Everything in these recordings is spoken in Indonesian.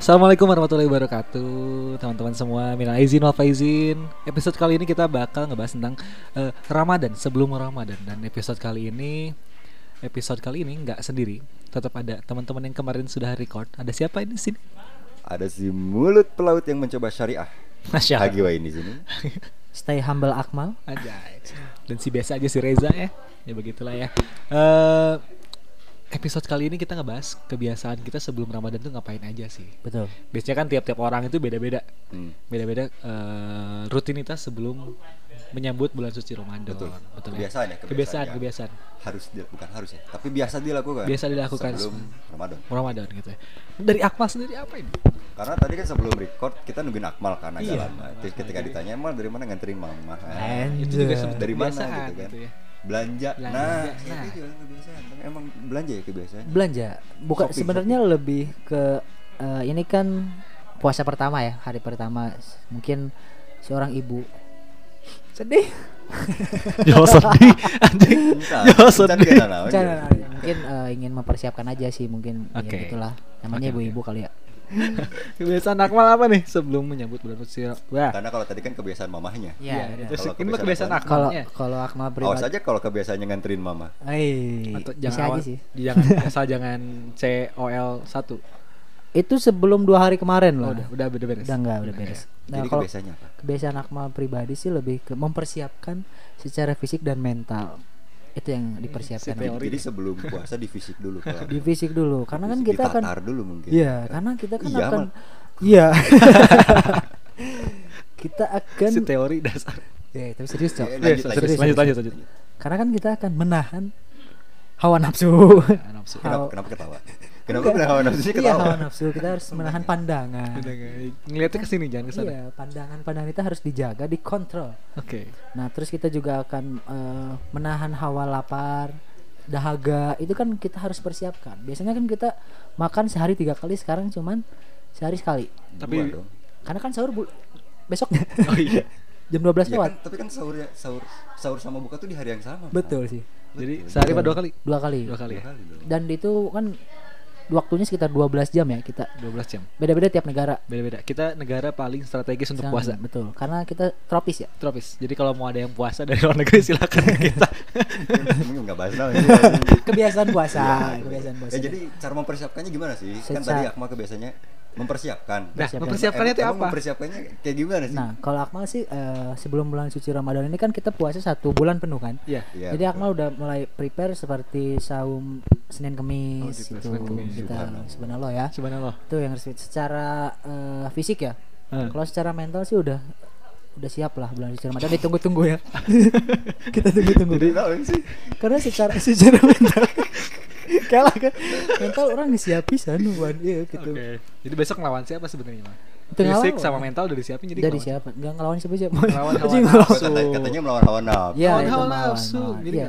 Assalamualaikum warahmatullahi wabarakatuh Teman-teman semua Minal izin wal faizin Episode kali ini kita bakal ngebahas tentang eh, Ramadan Sebelum Ramadan Dan episode kali ini Episode kali ini nggak sendiri Tetap ada teman-teman yang kemarin sudah record Ada siapa ini sini? Ada si mulut pelaut yang mencoba syariah. Masya wa ini sini. Stay humble Akmal. Anjay. Dan si biasa aja si Reza ya Ya begitulah ya Eh Episode kali ini kita ngebahas Kebiasaan kita sebelum Ramadan tuh ngapain aja sih Betul. Biasanya kan tiap-tiap orang itu beda-beda Hmm. beda-beda eh, rutinitas sebelum menyambut bulan suci Ramadan. Betul. ya? Kebiasaan ya, Kebiasaan, kebiasaan ya. kebiasaan. Harus bukan harus ya, tapi biasa dilakukan. Biasa dilakukan sebelum se- Ramadan. Ramadan gitu ya. Dari Akmal sendiri apa ini? Karena tadi kan sebelum record kita nungguin Akmal karena Iya. jalan. Terus ketika ditanya Akmal dari mana nganterin mama? Ah, Itu juga dari mana gitu kan? ya. Belanja. Belanja. Nah, Nah. itu juga kebiasaan. Tapi Emang belanja ya kebiasaan. Belanja. Bukan sebenarnya lebih ke eh, ini kan puasa pertama ya, hari pertama mungkin seorang ibu sedih. Yo sedih anjing. Yo sedih. nah, mungkin eh, ingin mempersiapkan aja sih mungkin Oke. ya gitulah. Namanya Oke, oke. ibu-ibu kali ya. Kebiasaan Akmal apa nih sebelum menyambut bulan suci? Wah. Karena kalau tadi kan kebiasaan mamahnya. Iya. itu Kalau sih- ini kebiasaan kebiasaan Akmal Kalau ya. kalau Akmal Awas pribadi aja kalau kebiasaannya nganterin mama. Eh, Atau bisa jangan aja awal, sih. jangan asal jangan COL 1 Itu sebelum dua hari kemarin Oh, udah udah udah beres. Udah enggak, udah beres. Nah, Jadi kalau kebiasaannya apa? kebiasaan Akmal pribadi sih lebih ke mempersiapkan secara fisik dan mental. Itu yang dipersiapkan. Si teori. Jadi sebelum puasa di fisik dulu kalau Di fisik dulu karena kan kita akan dulu mungkin. Iya, karena kita kan Iya, akan. Iya. kita akan Si teori dasar. Ya, tapi serius, Cok. Eh, Iya, lanjut, serius, lanjut. lanjut, lanjut, lanjut. Karena kan kita akan menahan hawa nafsu. Nafsu. Kenapa, Hawa- kenapa ketawa? Kenapa benar hawa nafsunya Iya, ketawa? hawa nafsu. Kita harus menahan pandangan. Ngeliatnya ke sini jangan ke sana. Iya, pandangan-pandangan kita harus dijaga, dikontrol. Oke. Nah, terus kita juga akan eh, menahan hawa lapar, dahaga. Itu kan kita harus persiapkan. Biasanya kan kita makan sehari tiga kali, sekarang cuman sehari sekali. Tapi- Dua. Karena kan sahur bul- besoknya Oh iya. jam 12 Iya lewat. kan, tapi kan sahur ya, sahur sahur sama buka tuh di hari yang sama. Betul sih. Jadi sehari apa dua kali? Dua kali. Dua kali Dua ya. kali dong. Dan itu kan waktunya sekitar 12 jam ya kita. 12 jam. Beda-beda tiap negara. Beda-beda. Kita negara paling strategis untuk Sangat- puasa. Betul. Karena kita tropis ya. Tropis. Jadi kalau mau ada yang puasa dari luar negeri silakan kita. Nggak bahas. Kebiasaan puasa, Iya, kebiasaan puasa. Ya, jadi cara mempersiapkannya gimana sih? Kan Secara- tadi Akmal kebiasanya mempersiapkan. Nah, Persiapkan. mempersiapkannya itu apa? Mempersiapkannya kayak gimana sih? Nah, kalau Akmal sih eh, sebelum bulan suci Ramadan ini kan kita puasa satu bulan penuh kan. Iya. Iya, Jadi betul. Akmal udah mulai prepare seperti saum Senin Oh, Kemis gitu, itu Senin Kemis. kita Subhanallah. subhanallah ya. Subhanallah. Itu yang harus secara eh, fisik ya. Hmm. Kalau secara mental sih udah udah siap lah bulan suci Ramadan ditunggu-tunggu ya. kita tunggu-tunggu. Jadi tahu sih. Karena secara secara mental kalah kan mental orang disiapin sanuan iya gitu. Oke. Jadi besok ngelawan siapa sebenarnya, Fisik lawan. sama mental udah disiapin jadi Dari ngelawan siapa? Enggak ngelawan siapa siapa. Ngelawan hawa Anjing, nafsu. Katanya, melawan hawa nafsu. Iya, Lawan hawa nafsu. Iya.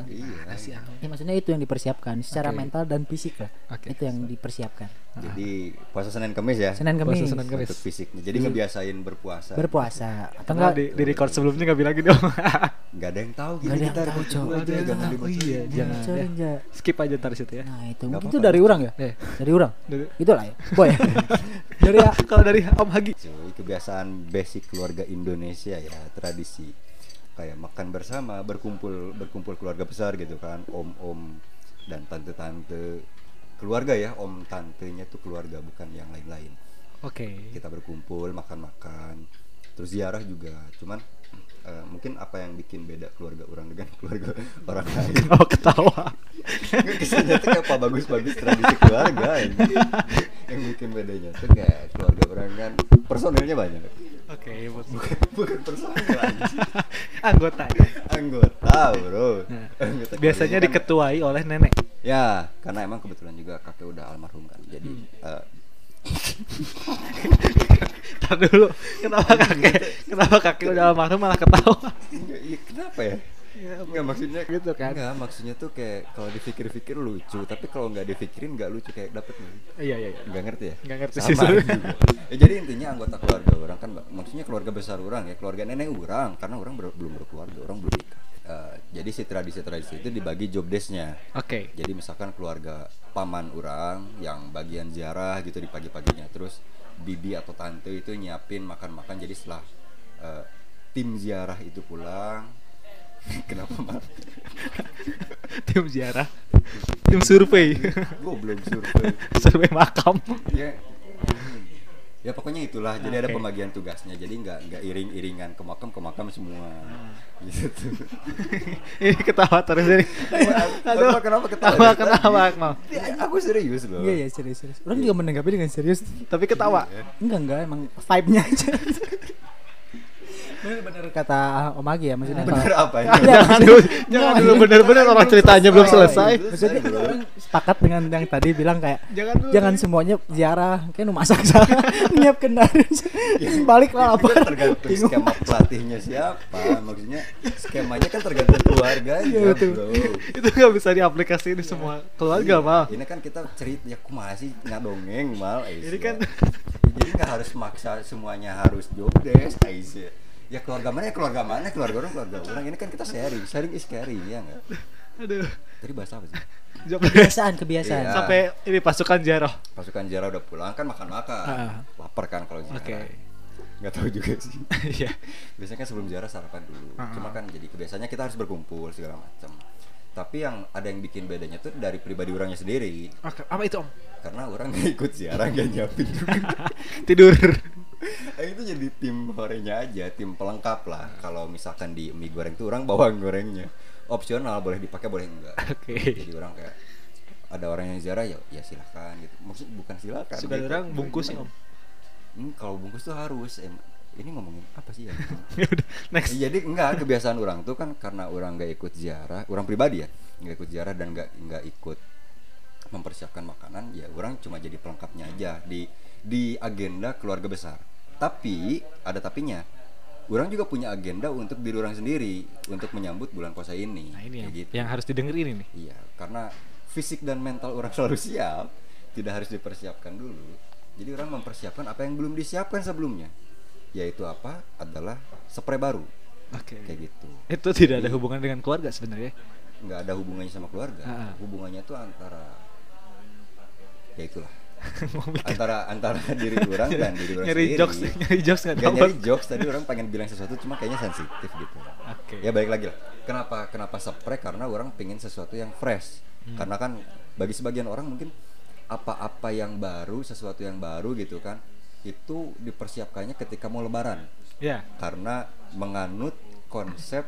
Ya, maksudnya itu yang dipersiapkan secara Oke. mental dan fisik lah. Oke. Itu yang dipersiapkan. Jadi puasa Senin Kemis ya. Senin Puasa Kemis Senin Kemis. Untuk fisiknya. Jadi ngebiasain berpuasa. berpuasa atau Enggak enggak di, di record sebelumnya nggak bilang gitu. Nggak ada yang tahu Nggak gini ada yang kita Nggak ada aja yang jangan tahu. dibocorin. Iya, jangan. bocorin, ya. Skip aja ntar situ ya. Nah, itu mungkin itu dari orang ya? Eh. Dari orang. Dari- Itulah ya. Boy. dari Kalau dari Om Hagi. Kebiasaan basic keluarga Indonesia ya, tradisi kayak makan bersama, berkumpul berkumpul keluarga besar gitu kan, om-om dan tante-tante keluarga ya, om tantenya tuh keluarga bukan yang lain-lain. Oke. Kita berkumpul makan-makan, terus ziarah juga. Cuman eh, mungkin apa yang bikin beda keluarga orang dengan keluarga orang lain? Oh ketawa. Nggak, kesannya tuh kayak apa bagus-bagus tradisi keluarga ini. yang bikin bedanya tuh kayak keluarga orang kan personilnya banyak. Oke, bukan bukan personil anggota. anggota bro Nah, Anggota Biasanya kan- diketuai oleh nenek. ya karena emang kebetulan juga kakek udah almarhum kan jadi eh, Ntar dulu, kenapa kakek? Kenapa kakek udah almarhum malah ketawa? enggak, iya, kenapa ya? Enggak maksudnya Gitu kan. Enggak maksudnya tuh kayak kalau dipikir-pikir lucu tapi kalau nggak dipikirin nggak lucu kayak dapet nih Iya iya iya. nggak ngerti ya? Nggak ngerti Sama sih ya, jadi intinya anggota keluarga orang kan maksudnya keluarga besar orang ya keluarga nenek orang karena orang ber- belum berkeluarga orang belum nikah Eh, jadi si tradisi-tradisi itu dibagi job desknya. Oke. jadi misalkan keluarga paman orang yang bagian ziarah gitu di pagi-paginya terus bibi atau tante itu nyiapin makan-makan. Jadi setelah eh, tim ziarah itu pulang kenapa Mal? tim ziarah? Tim survei? Gue belum survei. Survei makam. Ya ya pokoknya itulah. Jadi ada Oke. pembagian tugasnya. Jadi nggak nggak iring-iringan ke makam ke makam semua. Gitu ini ketawa terus ini. Aduh, kenapa ketawa? Kenapa? Tadi? Akmal Ya, aku serius loh. Iya ya serius serius. Orang juga menanggapi dengan serius. tapi ketawa. Enggak enggak emang vibe-nya aja. Bener-bener kata Om Agi ya maksudnya bener kalau- apa Iya, ini jangan maksudnya- dulu jangan dulu bener-bener orang ceritanya belum selesai. Maksudnya Selesai, bro. orang sepakat dengan yang tadi bilang kayak Jangan dulu. jangan semuanya ziarah kayak nu masak salah nyiap kendaraan balik lah Itu apa? kan tergantung skema pelatihnya siapa maksudnya skemanya kan tergantung keluarganya Iya, betul. bro. Itu nggak bisa diaplikasikan di semua keluarga mal. Ini kan kita cerita ya aku masih ngadongeng mal. Aisyah. Ini kan- jadi nggak harus maksa semuanya harus jobdesk Aisyah ya keluarga mana ya keluarga mana? Keluarga orang keluarga orang. Ini kan kita sharing. Sharing is caring ya nggak? Aduh. Tadi bahasa apa sih? Kebiasaan kebiasaan. Iya. sampai ini pasukan jaroh pasukan Jara udah pulang kan makan makan Ah. lapar kan kalau Jara Oke. nggak tahu juga sih. Iya. Biasanya kan sebelum Jara sarapan dulu. Ah. cuma kan jadi kebiasaannya kita harus berkumpul segala macam tapi yang ada yang bikin bedanya tuh dari pribadi orangnya sendiri. Oke, apa itu om? Karena orang nggak ikut ziarah nggak nyiapin. Tidur. Eh, itu jadi tim horenya aja tim pelengkap lah. Kalau misalkan di mie goreng tuh orang bawang gorengnya. Opsional boleh dipakai boleh enggak. Oke. jadi orang kayak ada orang yang ziarah ya ya silahkan gitu. Maksud bukan silakan suka gitu. orang bungkus sih om? Hmm, kalau bungkus tuh harus em ini ngomongin apa sih ya? Ya next. Jadi enggak kebiasaan orang tuh kan karena orang nggak ikut ziarah orang pribadi ya nggak ikut ziarah dan nggak nggak ikut mempersiapkan makanan ya orang cuma jadi pelengkapnya aja di di agenda keluarga besar. Tapi ada tapinya. Orang juga punya agenda untuk diri orang sendiri untuk menyambut bulan puasa ini. Nah ini yang, gitu. yang harus didengerin ini. Iya karena fisik dan mental orang selalu siap tidak harus dipersiapkan dulu. Jadi orang mempersiapkan apa yang belum disiapkan sebelumnya yaitu apa? Adalah spray baru. Oke. Kayak gitu. Itu tidak ada hubungan dengan keluarga sebenarnya? Nggak ada hubungannya sama keluarga. Ah, ah. hubungannya tuh antara ya itulah. Antara antara diri orang dan diri orang nyari sendiri. jokes nyari jokes nggak dapat nyari jokes tadi orang pengen bilang sesuatu cuma kayaknya sensitif gitu. Oke. Ya balik lagi lah. Kenapa kenapa spray karena orang pengen sesuatu yang fresh. Hmm. karena kan bagi sebagian orang mungkin apa-apa yang baru sesuatu yang baru gitu kan itu dipersiapkannya ketika mau lebaran ya karena menganut konsep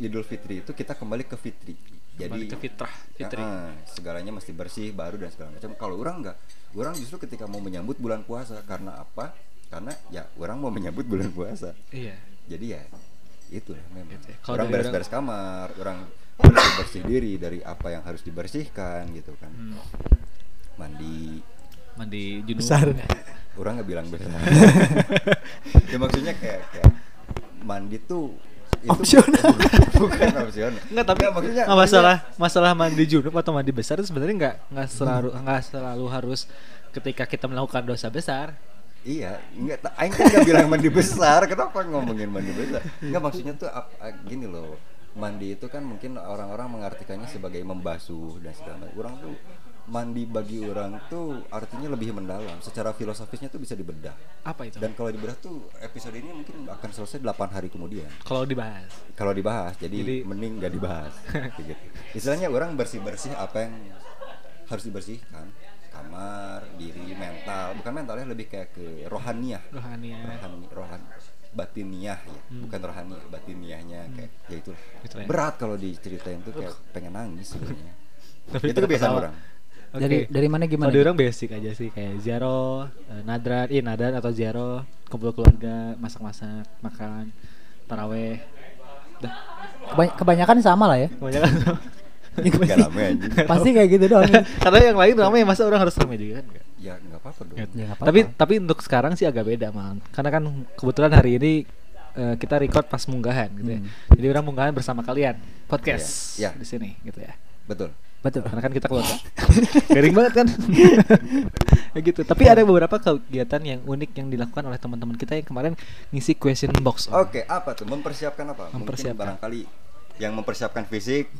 Idul Fitri itu kita kembali ke fitri. Jadi ke fitrah fitri Ah, segalanya mesti bersih, baru dan segala macam. Kalau orang enggak, orang justru ketika mau menyambut bulan puasa karena apa? Karena ya orang mau menyambut bulan puasa. iya Jadi ya itu lah memang. Gitu ya. Orang beres-beres kamar, orang bersih bersih diri dari apa yang harus dibersihkan gitu kan. Hmm. Mandi, mandi junub. Besar. orang nggak bilang besar. Ya maksudnya kayak kayak mandi tuh itu Opsional. bukan opsional. Enggak tapi Nggak, maksudnya nggak masalah masalah mandi junub atau mandi besar itu sebenarnya nggak nggak selalu nggak selalu harus ketika kita melakukan dosa besar. Iya nggak aing kan nggak bilang mandi besar. Kenapa ngomongin mandi besar? Nggak maksudnya tuh ap- gini loh. Mandi itu kan mungkin orang-orang mengartikannya sebagai membasuh dan segala macam. Orang tuh mandi bagi orang tuh artinya lebih mendalam. Secara filosofisnya tuh bisa dibedah. Apa itu? Dan kalau dibedah tuh episode ini mungkin akan selesai 8 hari kemudian. Kalau dibahas? Kalau dibahas jadi, Jadi- mending nggak dibahas. Gitu. istilahnya orang bersih bersih apa yang harus dibersihkan? Kamar diri mental. Bukan mental ya lebih kayak ke rohaniah. Rohania rohani rohan batiniah ya. Bukan rohani batiniahnya kayak ya itulah. Gitu ya. berat kalau diceritain tuh kayak pengen nangis sebenarnya. Tapi itu kebiasaan orang Oke. Dari dari mana gimana? Kalau di orang basic aja sih kayak ziarah, eh, nadran, iya nadran atau ziarah, kumpul keluarga, masak-masak, makan, taraweh. Dah, Kebany- kebanyakan sama lah ya. kebanyakan. Gak rame aja Pasti kayak gitu doang. Karena yang lain ramai masa orang harus ramai juga kan? ya nggak apa-apa dong Ya, nggak apa-apa. Tapi tapi untuk sekarang sih agak beda malah. Karena kan kebetulan hari ini eh, kita record pas munggahan gitu ya. Hmm. Jadi orang munggahan bersama kalian podcast Iya, iya. di sini gitu ya. betul Betul. Karena kan kita keluarga. Garing banget kan? ya gitu. Tapi ada beberapa kegiatan yang unik yang dilakukan oleh teman-teman kita yang kemarin ngisi question box. Oke, apa tuh? Mempersiapkan apa? Mempersiapkan. Mungkin barangkali yang mempersiapkan fisik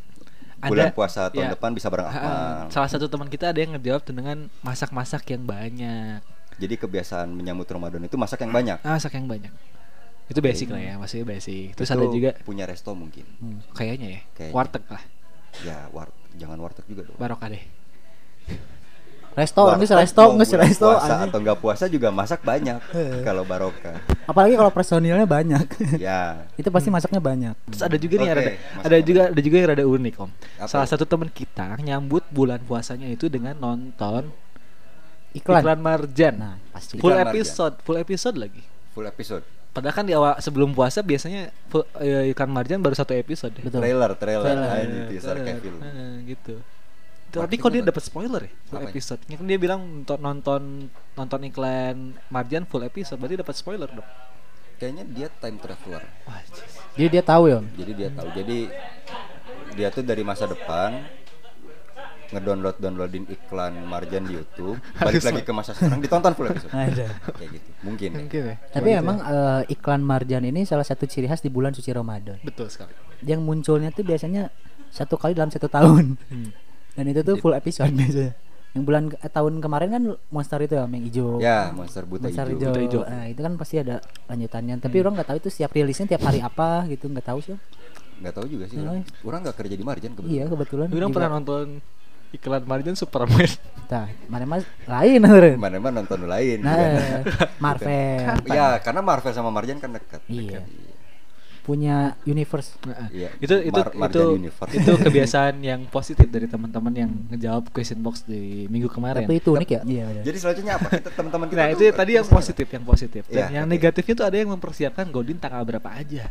Ada- bulan puasa tahun ya. depan bisa bareng Akmal. Salah satu teman kita ada yang ngejawab dengan masak-masak yang banyak. Jadi kebiasaan menyambut Ramadan itu masak yang banyak. Ah, masak yang banyak. Itu basic lah ya, masih basic. Terus Itu ada juga punya resto mungkin. hmm, kayaknya ya, Kayaknya. warteg lah, Ya, war jangan warteg juga dong. barokah deh. resto Warteg nggak resto nggak resto puasa anjing. atau nggak puasa juga masak banyak kalau barokah. apalagi kalau personilnya banyak ya. itu pasti masaknya banyak Terus ada juga nih Oke, ada ada juga ada juga yang rada unik om. Apa Salah satu teman kita nyambut bulan puasanya itu dengan nonton iklan, iklan Marjan. nah pasti full Iklan Marjan. episode, full episode lagi. Full episode. Padahal kan di awal sebelum puasa biasanya eh, iklan Marjan baru satu episode. Betul. Trailer, trailer, Trailer. anjing, teaser kayak film. eh, gitu. Tapi kok dia dapat spoiler ya full Apanya? episode? Kan dia bilang nonton nonton nonton iklan Marjan full episode, berarti dapat spoiler dong. Kayaknya dia time traveler. Wah, jeez. jadi dia tahu ya Jadi dia tahu. Jadi dia tuh dari masa depan ngedownload downloadin iklan Marjan di YouTube, balik Harus lagi ke masa sekarang ditonton full episode. Ada. Kayak gitu. Mungkin. ya. Mungkin ya. tapi emang eh, iklan Marjan ini salah satu ciri khas di bulan suci Ramadan Betul sekali. yang munculnya tuh biasanya satu kali dalam satu tahun Hmm. dan itu tuh full episode biasanya yang bulan eh, tahun kemarin kan monster itu ya yang hijau Ya, monster buta monster hijau. hijau. Buta hijau. Nah, itu kan pasti ada lanjutannya tapi orang nggak tahu itu setiap rilisnya tiap hari apa gitu nggak tahu sih Nggak tahu juga sih. Nggak orang. Orang nggak kerja di Marjan kebetulan. iya kebetulan juga. pernah nonton iklan Marjan Superman? Tah, mana mas lain meren. Mana mana nonton lain. Nah, eh, Marvel Ya, karena Marvel sama Marjan kan dekat. Iya. Punya universe. Nah, Iya. itu itu Mar- itu Marjan Universe. itu kebiasaan yang positif dari teman-teman yang ngejawab question box di minggu kemarin. Tapi itu unik ya? Iya. benar. Jadi selanjutnya apa? Kita teman-teman kita nah itu tadi yang positif, yang positif. Dan Iya, yang negatifnya tuh ada yang mempersiapkan Godin tanggal berapa aja.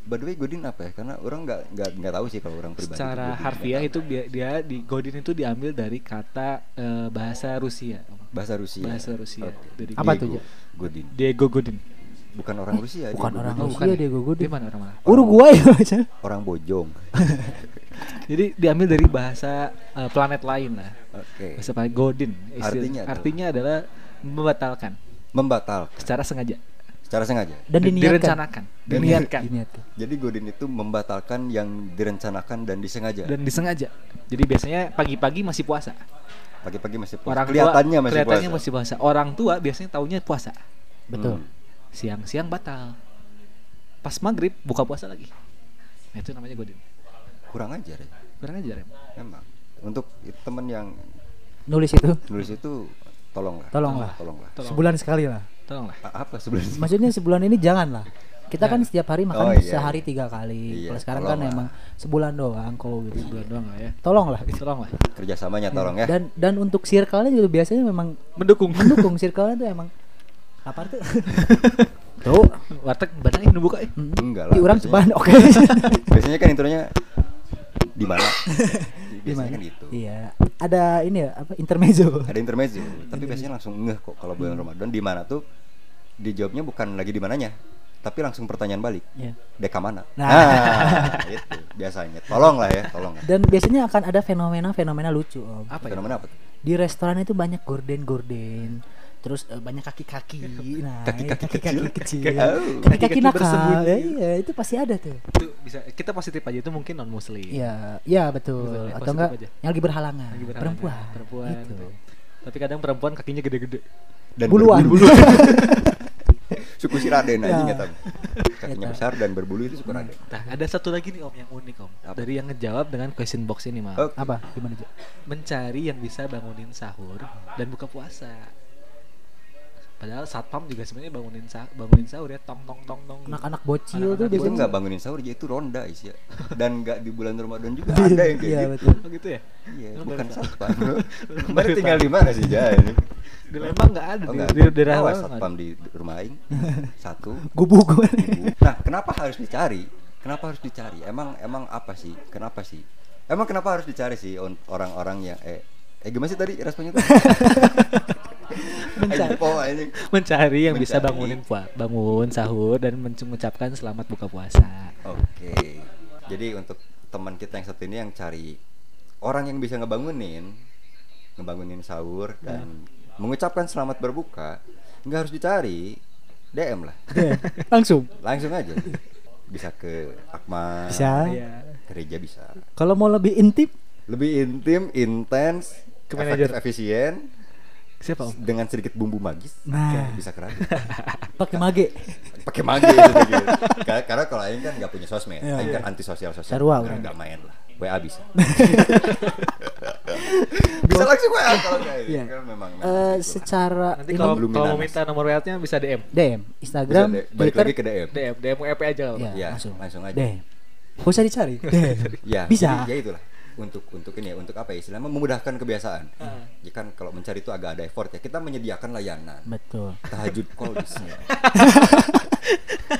By the way, Godin apa ya? Karena orang nggak nggak nggak tahu sih kalau orang pribadi. Secara Godin harfiah apa. itu dia, dia di Godin itu diambil dari kata eh, bahasa Rusia. bahasa Rusia. Bahasa Rusia. Dari Apa Diego tuh? Godin. Diego Godin. Bukan orang Rusia. Bukan Diego orang Godin. Oh, Rusia bukan ya? Diego Godin. Dia mana orang mana? Uruguay aja. Orang Bojong. Jadi diambil dari bahasa eh, planet lain lah. Oke. Bahasa planet Godin. Istilah- Artinya artinya adalah membatalkan Membatal secara sengaja. Secara sengaja. Dan Di- diniatkan. direncanakan, Dan diniatkan Diniatkan. Jadi Godin itu membatalkan yang direncanakan dan disengaja. dan disengaja. Jadi biasanya pagi-pagi masih puasa. Pagi-pagi masih puasa. Orang kelihatannya tua, masih kelihatannya puasa. masih puasa. Orang tua biasanya taunya puasa. Betul. Hmm. Siang-siang batal. Pas maghrib buka puasa lagi. Nah, itu namanya godin. Kurang ajar ya. Kurang ajar ya. Memang. Untuk teman yang Nulis itu nulis itu tolonglah. Tolonglah. Tolonglah. Tolong. sebulan sekali lah. Tolonglah. A- apa sebenarnya? Maksudnya sebulan ini jangan lah. Kita kan setiap hari makan Oh, iya, sehari iya. tiga kali. Iya, Kalau sekarang kan tolonglah. emang sebulan doang kok gitu. Sebulan doang lah ya. Tolonglah. Tolonglah. Kerjasamanya tolong ya. Dan dan untuk circle-nya juga biasanya memang Mendukung. mendukung circle-nya tuh emang lapar tuh. tuh. Warteg banyak yang buka ya. Mm. Enggak lah. Di orang ceban oke. Biasanya kan intronya di mana? Di Biasanya mana? kan gitu. Iya. Ada ini ya apa intermezzo. Ada intermezzo. Tapi biasanya langsung ngeh kok kalau bulan Ramadan di mana tuh dijawabnya bukan lagi di mananya, tapi langsung pertanyaan balik. Iya. Deka mana? Nah. Nah, itu biasanya. Tolong lah ya, tolong. Dan biasanya akan ada fenomena-fenomena lucu om. Apa ya? Fenomena apa tuh? Di restoran itu banyak gorden-gorden. Terus eh, banyak kaki-kaki. Nah, Kaki-kaki kaki-kaki kecil. kecil. Kayak, oh. Kaki-kaki Kaki-kaki nakal. Ya, iya, itu pasti ada tuh. Itu bisa kita positif aja itu mungkin non muslim. Iya, iya betul. Betul, ya, Atau enggak aja. yang lagi berhalangan. Lagi berhalangan. Perempuan. Perempuan. Gitu. betul. Tapi kadang perempuan kakinya gede-gede. Dan Buluan. suku si Raden aja Ya. nggak tahu. Kakinya Eta. besar dan berbulu itu suku Raden. Nah, ada satu lagi nih Om yang unik Om. Apa? Dari yang ngejawab dengan question box ini, Mal. Oh, Apa? Gimana? Mencari yang bisa bangunin sahur dan buka puasa. Padahal satpam juga sebenarnya bangunin sah bangunin sahur ya tong tong tong tong. Anak-anak bocil Anak-anak tuh itu biasanya. nggak bangunin sahur, ya itu ronda isi ya. Dan nggak di bulan Ramadan juga ada yang kayak Iya, gitu. betul. Oh gitu ya? Iya, Lu bukan satpam. Kemarin tinggal di mana sih Jaya ini? Di Lembang nggak ada Oh, di, enggak. di daerah Awas satpam di rumah aing. Satu. Gubuk gue. Nah, kenapa harus dicari? Kenapa harus dicari? Emang emang apa sih? Kenapa sih? Emang kenapa harus dicari sih orang-orang yang eh eh gimana sih tadi responnya Mencari. Mencari yang bisa Mencari. bangunin pua bangun sahur dan mengucapkan selamat buka puasa. Oke. Jadi untuk teman kita yang satu ini yang cari orang yang bisa ngebangunin, ngebangunin sahur dan mengucapkan selamat berbuka, nggak harus dicari, DM lah, Iya, Langsung. langsung aja. Bisa ke Akmal, Bisa. Iya. gereja bisa. Kalau mau lebih intim, Lebih intim, intens, Ke efektif, manajer. efisien, Siapa om? dengan sedikit bumbu magis Nah. ya, bisa kerabat pakai mage pakai mage itu gitu. Ka- karena kalau aing kan nggak punya sosmed Iya, aing iya. kan anti sosial sosial Nah, orang. nggak main lah WA bisa bisa langsung WA kalau ini Iya. kan memang Eh, memang gitu. secara Nanti kalau belum kalau minta nomor WA-nya bisa DM. DM Bisa Instagram balik Twitter lagi ke DM DM, DM EP aja kalau. ya, Ya, langsung langsung aja. DM Gak usah dicari DM ya bisa jadi ya itulah untuk untuk ini ya untuk apa ya? Istilahnya memudahkan kebiasaan. Ah. ya kan kalau mencari itu agak ada effort ya. Kita menyediakan layanan. Betul. Tahajud call bisa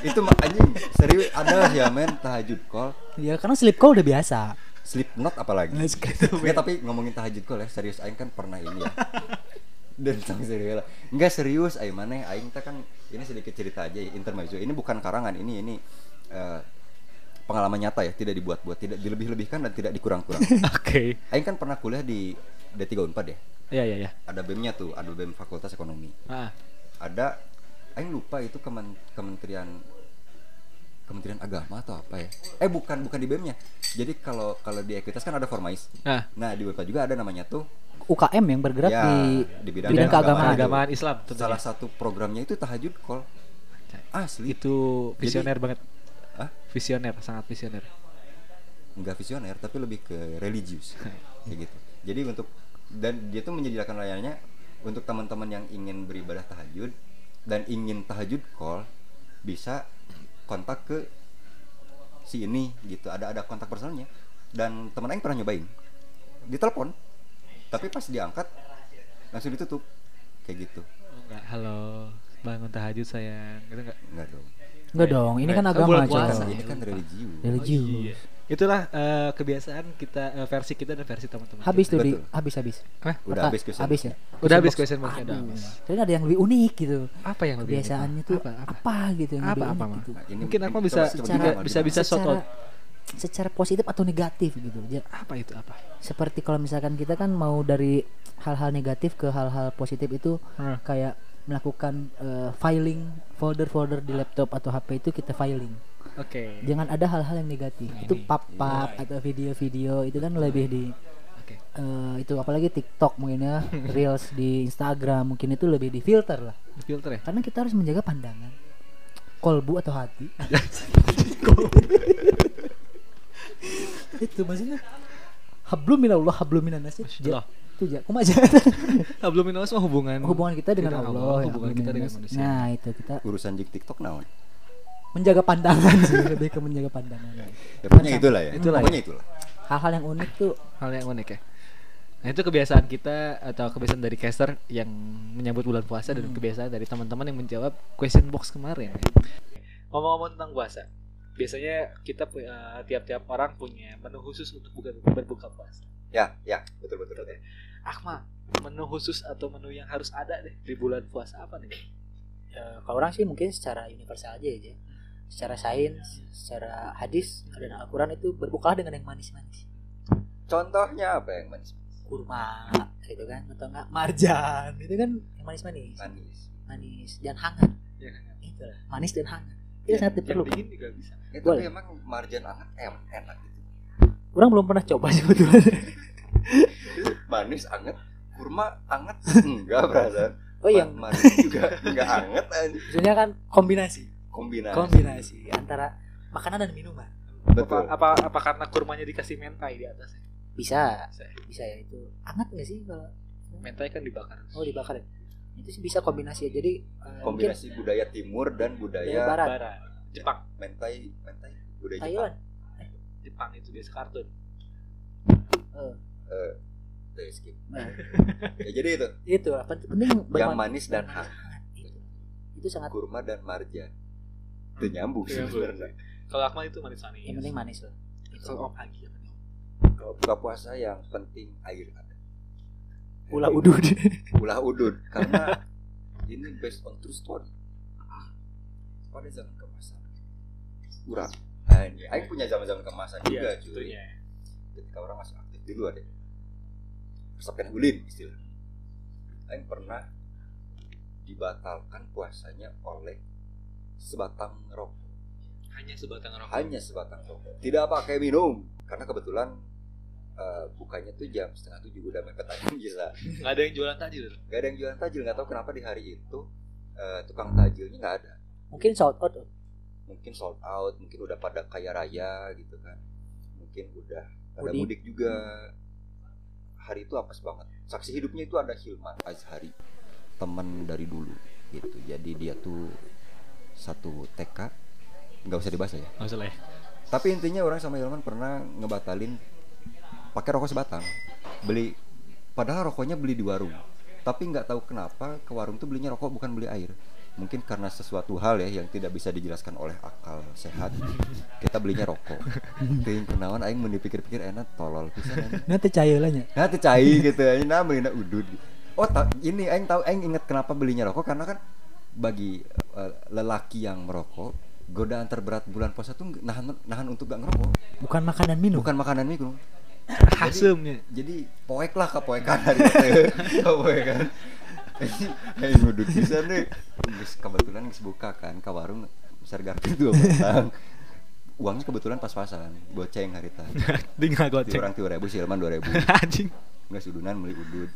itu mah anjing serius ada ya men tahajud call. Ya karena sleep call udah biasa. Sleep not apalagi. Nggak, tapi ngomongin tahajud call ya serius aing kan pernah ini ya. Dan sang serius lah. Nggak serius aing mana aing teh kan ini sedikit cerita aja ya, intermezzo ini bukan karangan ini ini eh, pengalaman nyata ya tidak dibuat-buat tidak dilebih-lebihkan dan tidak dikurang-kurang Oke. aing kan pernah kuliah di D34 ya Iya iya iya. ada BEM-nya tuh ada BEM Fakultas Ekonomi Ah. ada aing lupa itu kemen, kementerian Kementerian Agama atau apa ya eh bukan bukan di BEM-nya jadi kalau kalau di ekuitas kan ada formais Ah. nah di BEM juga ada namanya tuh UKM yang bergerak Ya, di, di bidang bidang, keagamaan. keagamaan Islam tentunya. salah satu programnya itu tahajud call asli Itu visioner banget. Hah? Visioner, sangat visioner. nggak visioner tapi lebih ke religius kayak gitu jadi untuk dan dia tuh menyediakan layanannya untuk teman-teman yang ingin beribadah tahajud dan ingin tahajud call bisa kontak ke si ini gitu ada ada kontak personalnya dan teman Aing pernah nyobain ditelepon tapi pas diangkat langsung ditutup kayak gitu Oh, enggak, halo. Bangun tahajud sayang. Gitu enggak? enggak dong Enggak dong, ini kan Kan agama bulan aja. puasa. ini kan religius Religius. Oh, iya. Itulah eh, kebiasaan kita eh, versi kita dan versi teman-teman. Habis tuh di habis habis. Hah? udah Ah, habis question Habis ya. Udah habis question box-nya, udah habis. Tapi ada yang lebih unik gitu. Apa yang lebih Kebiasaannya tuh apa, apa, apa? gitu yang Apa, lebih apa, unik gitu. Nah, Mungkin aku bisa bisa bisa shout secara, out. secara positif atau negatif gitu. Ja- Apa itu apa? Seperti kalau misalkan kita kan mau dari hal-hal negatif ke hal-hal positif itu Hmm. kayak melakukan eh, filing folder-folder di laptop atau HP itu kita filing. Oke. Jangan ada hal-hal yang negatif. Nah, itu pap-pap Iya. atau video-video itu kan lebih di Oke. eh, itu apalagi TikTok mungkin ya, Reels di Instagram mungkin itu lebih di filter lah. Filter ya? Karena kita harus menjaga pandangan, kolbu atau hati. itu maksudnya hablum minallah hablum minanas ya. Masya Allah. Itu ya, kumaha aja. Mah hubungan hubungan kita dengan Allah, ya, hubungan kita dengan manusia. Nah, itu kita urusan jik TikTok naon menjaga pandangan sih, lebih ke menjaga pandangan. ya pokoknya itulah ya Itulah ya. pokoknya itulah Hal-hal yang unik tuh Hal yang unik ya. Nah itu kebiasaan kita atau kebiasaan dari caster yang menyambut bulan puasa dan kebiasaan dari teman-teman yang menjawab question box kemarin. ya. Ngomong-ngomong tentang puasa, biasanya kita eh, tiap-tiap orang punya menu khusus untuk buka berbuka puasa. ya ya betul betul, betul. Akma, menu khusus atau menu yang harus ada deh di bulan puasa apa nih? ya, kalau orang sih mungkin secara universal aja ya. Secara sains, secara hadis dan Al-Qur'an itu berbukalah dengan yang manis-manis. contohnya apa yang manis Kurma gitu kan atau enggak marjan itu kan yang manis-manis. manis Manis dan hangat. Ya, kan? Itu lah, manis dan hangat. Itu sangat yang diperlukan. dingin juga bisa. ya, tapi Boleh. emang marjan hangat em enak gitu Orang belum pernah coba sebetulnya. manis anget kurma anget enggak perasaan Oh yang Ma- manis juga enggak anget maksudnya kan kombinasi. kombinasi Kombinasi antara makanan dan minuman. betul Apa, apa apa karena kurmanya dikasih mentai di atasnya? Bisa, Bisa ya? bisa ya itu. Hangat nggak sih kalau Mentai kan dibakar. oh dibakar ya? Itu sih bisa kombinasi ya. Jadi eh, mungkin kombinasi budaya timur dan Budaya barat. Barat. Jepang. mentai mentai budaya Thailand. Jepang itu biasa kartun. Eh, Jepang Tuh, skip. nah, ya jadi itu itu apa penting yang manis dan hangat Itu. Itu sangat kurma dan marjan itu nyambung sih Nyambung. sebenarnya Kalau Akmal itu manis-manis. yang penting manis loh. Kalau Om Agi apa nih? kalau buka puasa yang penting air Ulah udud. ulah udud karena ini based on true story. Pada zaman kemasan. Kurang. Nah, ini Aing punya zaman-zaman kemasan juga Iya, cuy. tentunya. ketika orang masih aktif dulu ada. Resepkan ulin istilah. Aing pernah dibatalkan puasanya oleh sebatang rokok. Hanya sebatang rokok. hanya sebatang rokok. Tidak pakai minum karena kebetulan eh, bukanya tuh jam setengah tujuh udah mepet aja bisa nggak ada yang jualan tajil? Nggak ada yang jualan tajil nggak tahu kenapa di hari itu eh, tukang tajilnya nggak ada. Mungkin sold out. mungkin sold out mungkin udah pada kaya raya gitu kan. Mungkin udah pada Mudik. mudik juga. Hari itu apes banget. Saksi hidupnya itu ada Hilman Azhari teman dari dulu gitu. Jadi dia tuh satu TK nggak usah dibahas ya. Nggak usah lah ya. Tapi intinya orang sama Hilman pernah ngebatalin pakai rokok sebatang. Beli padahal rokoknya beli di warung. Tapi nggak tahu kenapa ke warung tuh belinya rokok bukan beli air. Mungkin karena sesuatu hal ya yang tidak bisa dijelaskan oleh akal sehat. Kita belinya rokok. Ting kenawan aing mun dipikir-pikir enak tolol pisan. Nanti cair lah nya. nah teu cai gitu aing nah belinya udud. Oh ta- ini aing tahu aing inget kenapa belinya rokok karena kan bagi eh, lelaki yang merokok godaan terberat bulan puasa tuh nahan nahan untuk gak ngerokok. Bukan makanan minum. bukan makanan minum hasemnya jadi poek lah kepoekan hari itu kepoekan Hei ngudut bisa Geus kebetulan geus buka kan ke warung besar garpu dua batang. Uangnya kebetulan pas-pasan goceng hari tadi. Tinggal goceng. orang tiga ribu si Ilman dua ribu. Anjing. Nggak sudunan beli udud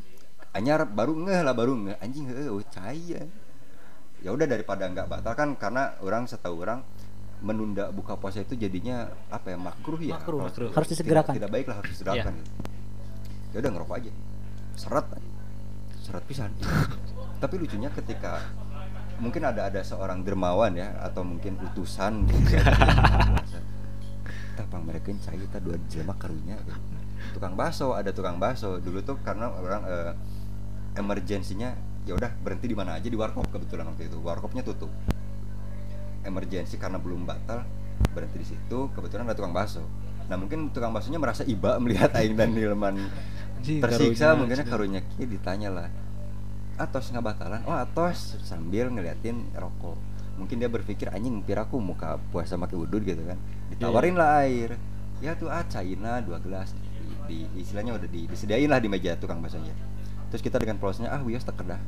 anyar baru ngeh lah baru ngeh. Anjing heuh oh cai ya ya udah daripada nggak batal kan karena orang setahu orang menunda buka puasa itu jadinya apa ya makruh ya Makruh. Kalau Makruh. Harus tidak- disegerakan. tidak, baik lah harus disegerakan gitu. ya udah ngerokok aja seret seret pisan tapi lucunya ketika mungkin ada ada seorang dermawan ya atau mungkin utusan gitu ya, kita pang mereka cai kita dua jelema karunya gitu. tukang bakso ada tukang bakso dulu tuh karena orang eh, emergensinya ya udah berhenti di mana aja di warkop kebetulan waktu itu warkopnya tutup emergensi karena belum batal berhenti di situ kebetulan ada tukang bakso. Nah mungkin tukang baksonya merasa iba melihat Aing dan Nilman tersiksa karunya, mungkin karunya ki ditanya lah atos nggak batalan? Oh atos sambil ngeliatin rokok. Mungkin dia berpikir anjing piraku muka puasa pakai udud gitu kan. Ditawarin lah air. Ya tuh ah China dua gelas. Di, di- istilahnya udah di, disediain lah di meja tukang baksonya. Terus kita dengan polosnya ah wios tekedah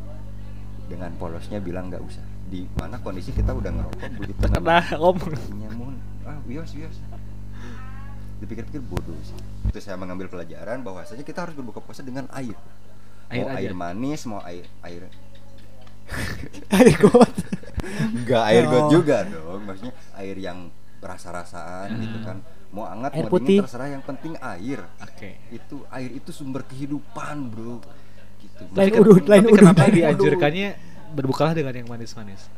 dengan polosnya bilang nggak usah di mana kondisi kita udah ngerokok begitu Tekedah, om. nyamun ah wios wios dipikir-pikir bodoh sih. Itu saya mengambil pelajaran bahwasanya kita harus berbuka puasa dengan air. Air mau aja. air manis mau air air. Air got. enggak air got Oh. juga dong. Maksudnya air yang rasa-rasaan gitu kan. Mau hangat Air mau putih. dingin terserah. Yang penting air. Oke. Itu air itu sumber kehidupan bro. Gitu. Lain udut, lain udut. dianjurkannya berbukalah dengan yang manis-manis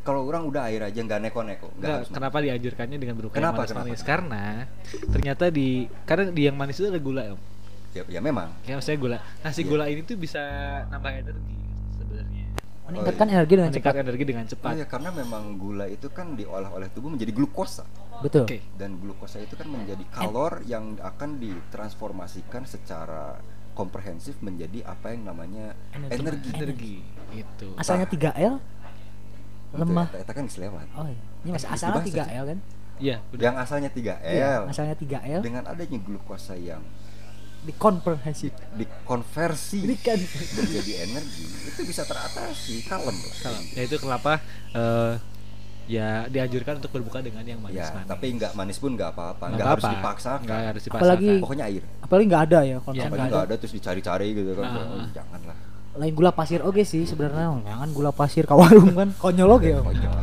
kalau orang udah air aja nggak neko-neko nggak kenapa dianjurkannya dengan berbuka Kenapa, yang manis-manis? kenapa? Karena ternyata di karena di yang manis itu ada gula, Om. ya, ya memang Ya maksudnya gula. Nah, si Iya. gula ini tuh bisa nambah energi sebenarnya. Meningkatkan Oh, iya. energi dengan Meningkat cepat. energi dengan cepat. Oh, ya karena memang gula itu kan diolah oleh tubuh menjadi glukosa Betul. Oke. dan glukosa itu kan menjadi kalor yang akan ditransformasikan secara komprehensif menjadi apa yang namanya Energi. energi. Energi itu. Asalnya 3L. Lemah. Kita kan selewat. Oh iya. Ini masih Harus asalnya dibahas 3L kan? Iya, udah. Yang asalnya 3L Iya, asalnya 3L dengan adanya glukosa yang dikomprehensif. dikonversi Ini kan menjadi energi itu bisa teratasi kalem lah. Kalau ya itu kenapa eh, ya dianjurkan untuk berbuka dengan yang Ya, manis-manis. tapi nggak manis pun nggak apa-apa, Nggak harus dipaksakan. Nggak harus dipaksakan. Apalagi- Pokoknya air. Apalagi nggak ada ya kalau Iya, Apalagi nggak ada. ada terus dicari-cari gitu kan. Ah, Oh, ah. janganlah. Lain gula pasir oke sih sebenarnya. Jangan gula pasir ke warung kan. Konyol oke ya. Konyol.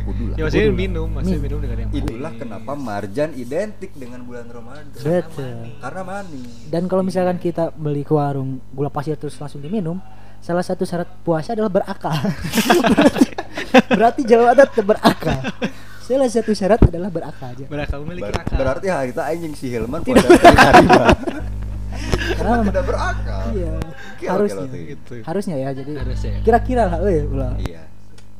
Kudu lah. ya lah. minum, maksudnya Min- minum dengan yang manis. Itulah kenapa marjan identik dengan bulan Ramadan. Betul. Karena manis. Dan kalau misalkan kita beli ke warung gula pasir terus langsung diminum, salah satu syarat puasa adalah berakal. Berarti jalan adat berakal. Salah satu syarat adalah berakal aja. Berakal memiliki Ber- akal. berarti hari itu anjing si Hilman pada hari Karena memang tidak berakal. iya, Kilo, harusnya. gitu. Harusnya ya. Jadi Harusnya. kira-kira lah euy ulah. Iya.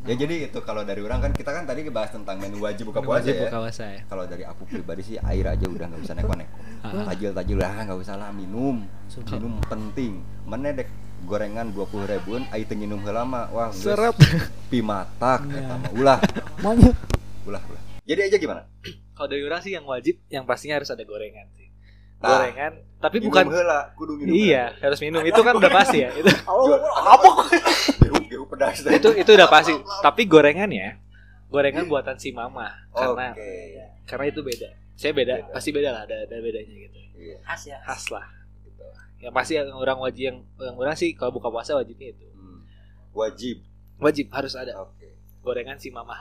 Ya jadi itu kalau dari orang kan kita kan tadi bahas tentang menu wajib buka puasa wajib ya. buka puasa ya. Kalau dari aku pribadi sih air aja udah nggak usah neko-neko. Ah. Tajil tajil lah nggak usah lah minum. Minum penting. Mana dek gorengan dua puluh ribuan, air teu nginum heula mah wah Seret. pi matak eta mah ulah Maunya ulah ulah. Jadi aja gimana? Kalau dari orang sih yang wajib, yang pastinya harus ada gorengan sih. Nah, gorengan, tapi Minum bukan heula, kudu minum. Iya, harus minum. Itu kan udah pasti ya. Itu Apa? Pedas. itu itu udah pasti. Tapi gorengannya gorengan buatan si mama karena Oke. karena itu beda. saya beda, Beda. pasti beda lah, ada ada bedanya gitu. Iya. khas ya Khas lah. Gitu. Yang pasti yang orang wajib yang yang orang sih kalau buka puasa wajibnya itu. Hmm. Wajib. Wajib harus ada Oke. gorengan si mama.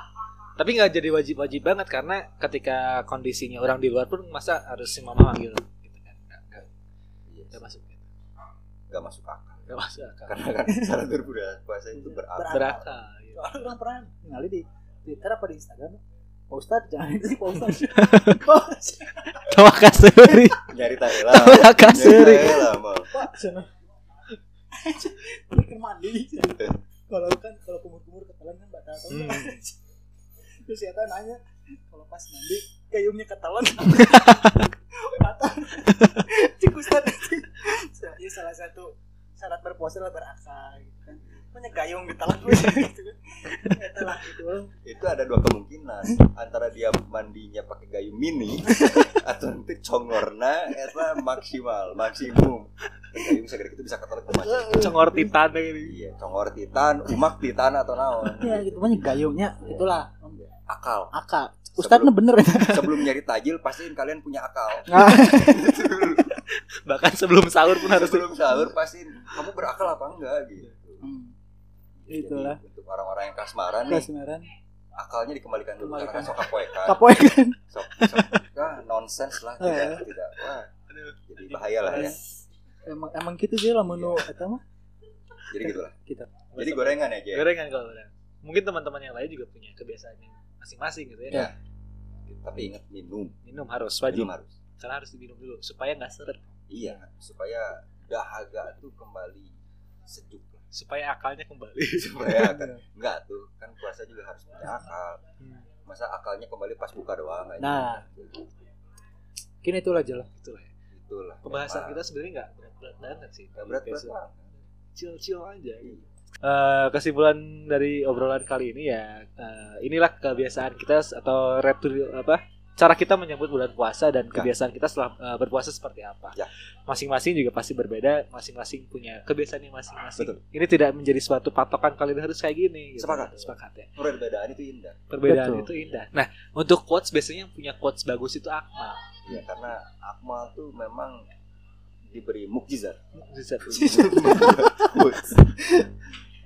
Tapi nggak jadi wajib-wajib banget karena ketika kondisinya orang di luar pun masa harus si mama manggil gitu kan. Nggak, nggak, Iya. nggak masuk gitu. Gak masuk akal. Nggak masuk akal. Karena kan syarat berbuka puasa itu berakal. Berakal. gitu. soalnya orang pernah ngali di Twitter apa di Instagram Pak Ustadz jangan itu sih Pak Ustadz Tawa kaseri. Nyari tahela. Tawa mau. Pak sana ini mandi kalau kan kalau kumur-kumur ketelan kan batal tau Hmm. Terus ya nanya kalau pas mandi gayungnya ketelan batal cik Ustadz ya salah satu syarat berpuasa adalah berakal gitu kan. Punya gayung ditelan gitu kan. Lah gitu. Itu ada dua kemungkinan. Antara dia mandinya pakai gayung mini atau nanti congorna itu maksimal maksimum. Gayung segede itu bisa ketelan ke Congor titan gitu. iya congor titan umak titan atau naon. Ya gitu. Punya gayungnya itulah akal. Akal. Ustadznya bener. ya sebelum nyari tajil pastiin kalian punya akal. Nah, Bahkan sebelum sahur pun harus sebelum sahur pastiin kamu berakal apa enggak? Gitu. Hmm, Jadi, Itulah. untuk orang-orang yang kasmaran nih kasmaran. akalnya dikembalikan dulu Kembalikan. karena sok apoekan kapoy kan sok sok nonsens lah Oh, tidak ya. tidak wah jadi bahaya lah ya. Emang emang gitu sih lah menu eta mah. Jadi gitulah. Kita. jadi gorengan ya Jay? Gorengan kalau gorengan. Mungkin teman-teman yang lain juga punya kebiasaan yang masing-masing gitu ya. Ya. tapi ingat minum Minum harus wajib. minum harus Karena harus diminum dulu supaya nggak seret, iya supaya dahaga tuh kembali sejuk lah supaya akalnya kembali. supaya kan enggak tuh kan puasa juga harus punya akal Hmm, masa akalnya kembali pas buka doang aja Nah. kini itulah aja lah Itulah ya. itulah Pembahasan memang. kita sebenarnya nggak berat-berat banget sih. Nggak berat berat Episode. banget. Chill-chill aja. Gitu. Eh, kesimpulan dari obrolan kali ini ya eh, inilah kebiasaan kita atau retur apa cara kita menyambut bulan puasa dan kebiasaan kita setelah eh, berpuasa seperti apa. Ya. Masing-masing juga pasti berbeda, masing-masing punya kebiasaan yang masing-masing. Betul. Ini tidak menjadi suatu patokan kalian harus kayak gini. Gitu. Sepakat. Sepakat ya. perbedaan itu indah Perbedaan Betul. itu indah. Nah, untuk quotes biasanya yang punya quotes bagus itu Akmal. ya karena Akmal tuh memang diberi mukjizat. Bisa.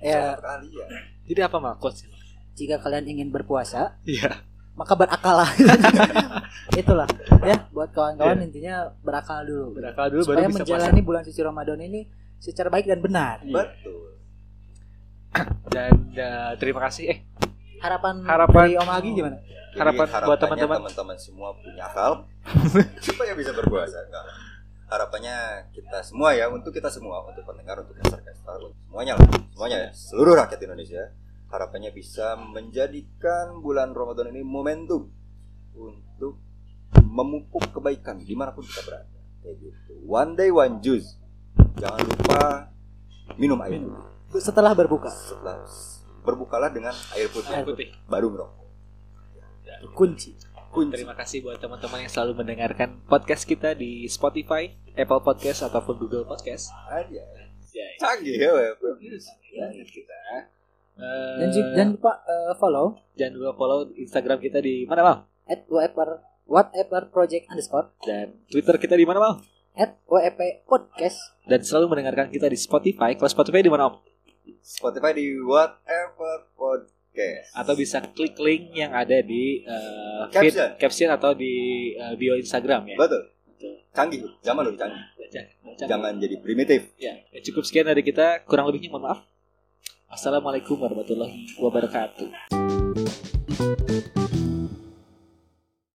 ya. Ya. Jadi apa quotes? jika kalian ingin berpuasa Iya. maka berakal lah. Itulah. Ya buat kawan-kawan intinya berakal dulu. Berakal dulu supaya baru bisa menjalani bulan suci Ramadan ini secara baik dan benar. Iya. betul. Dan eh, terima kasih eh. Harapan Harapan- dari Om Agi gimana? Jadi Harapan buat teman-teman. teman-teman semua punya akal. Supaya bisa berpuasa enggak harapannya kita semua ya untuk kita semua untuk pendengar untuk caster-caster untuk semuanya lah semuanya ya seluruh rakyat Indonesia harapannya bisa menjadikan bulan Ramadan ini momentum untuk memupuk kebaikan di mana pun kita berada. Kayak gitu. One day one juice. Jangan lupa minum air setelah berbuka. Setelah berbukalah dengan air putih. Air putih. baru merokok kunci kunci Terima kasih buat teman-teman yang selalu mendengarkan podcast kita di Spotify, Apple Podcast ataupun Google Podcast. aja Ya, canggih ya ya kita. Eh, dan jangan lupa eh, follow. jangan lupa follow Instagram kita di mana mal at whatever whatever project underscore. Dan Twitter kita di mana mal at wep podcast. Dan selalu mendengarkan kita di Spotify. Kalau Spotify di mana om? Spotify di whatever podcast Atau bisa klik link yang ada di eh, feed, Caption. caption atau di eh, bio Instagram ya. betul Betul. canggih zaman lebih canggih Jangan- jangan- jangan jadi primitif Ya, ya, cukup sekian dari kita. Kurang lebihnya mohon maaf. Assalamualaikum warahmatullahi wabarakatuh.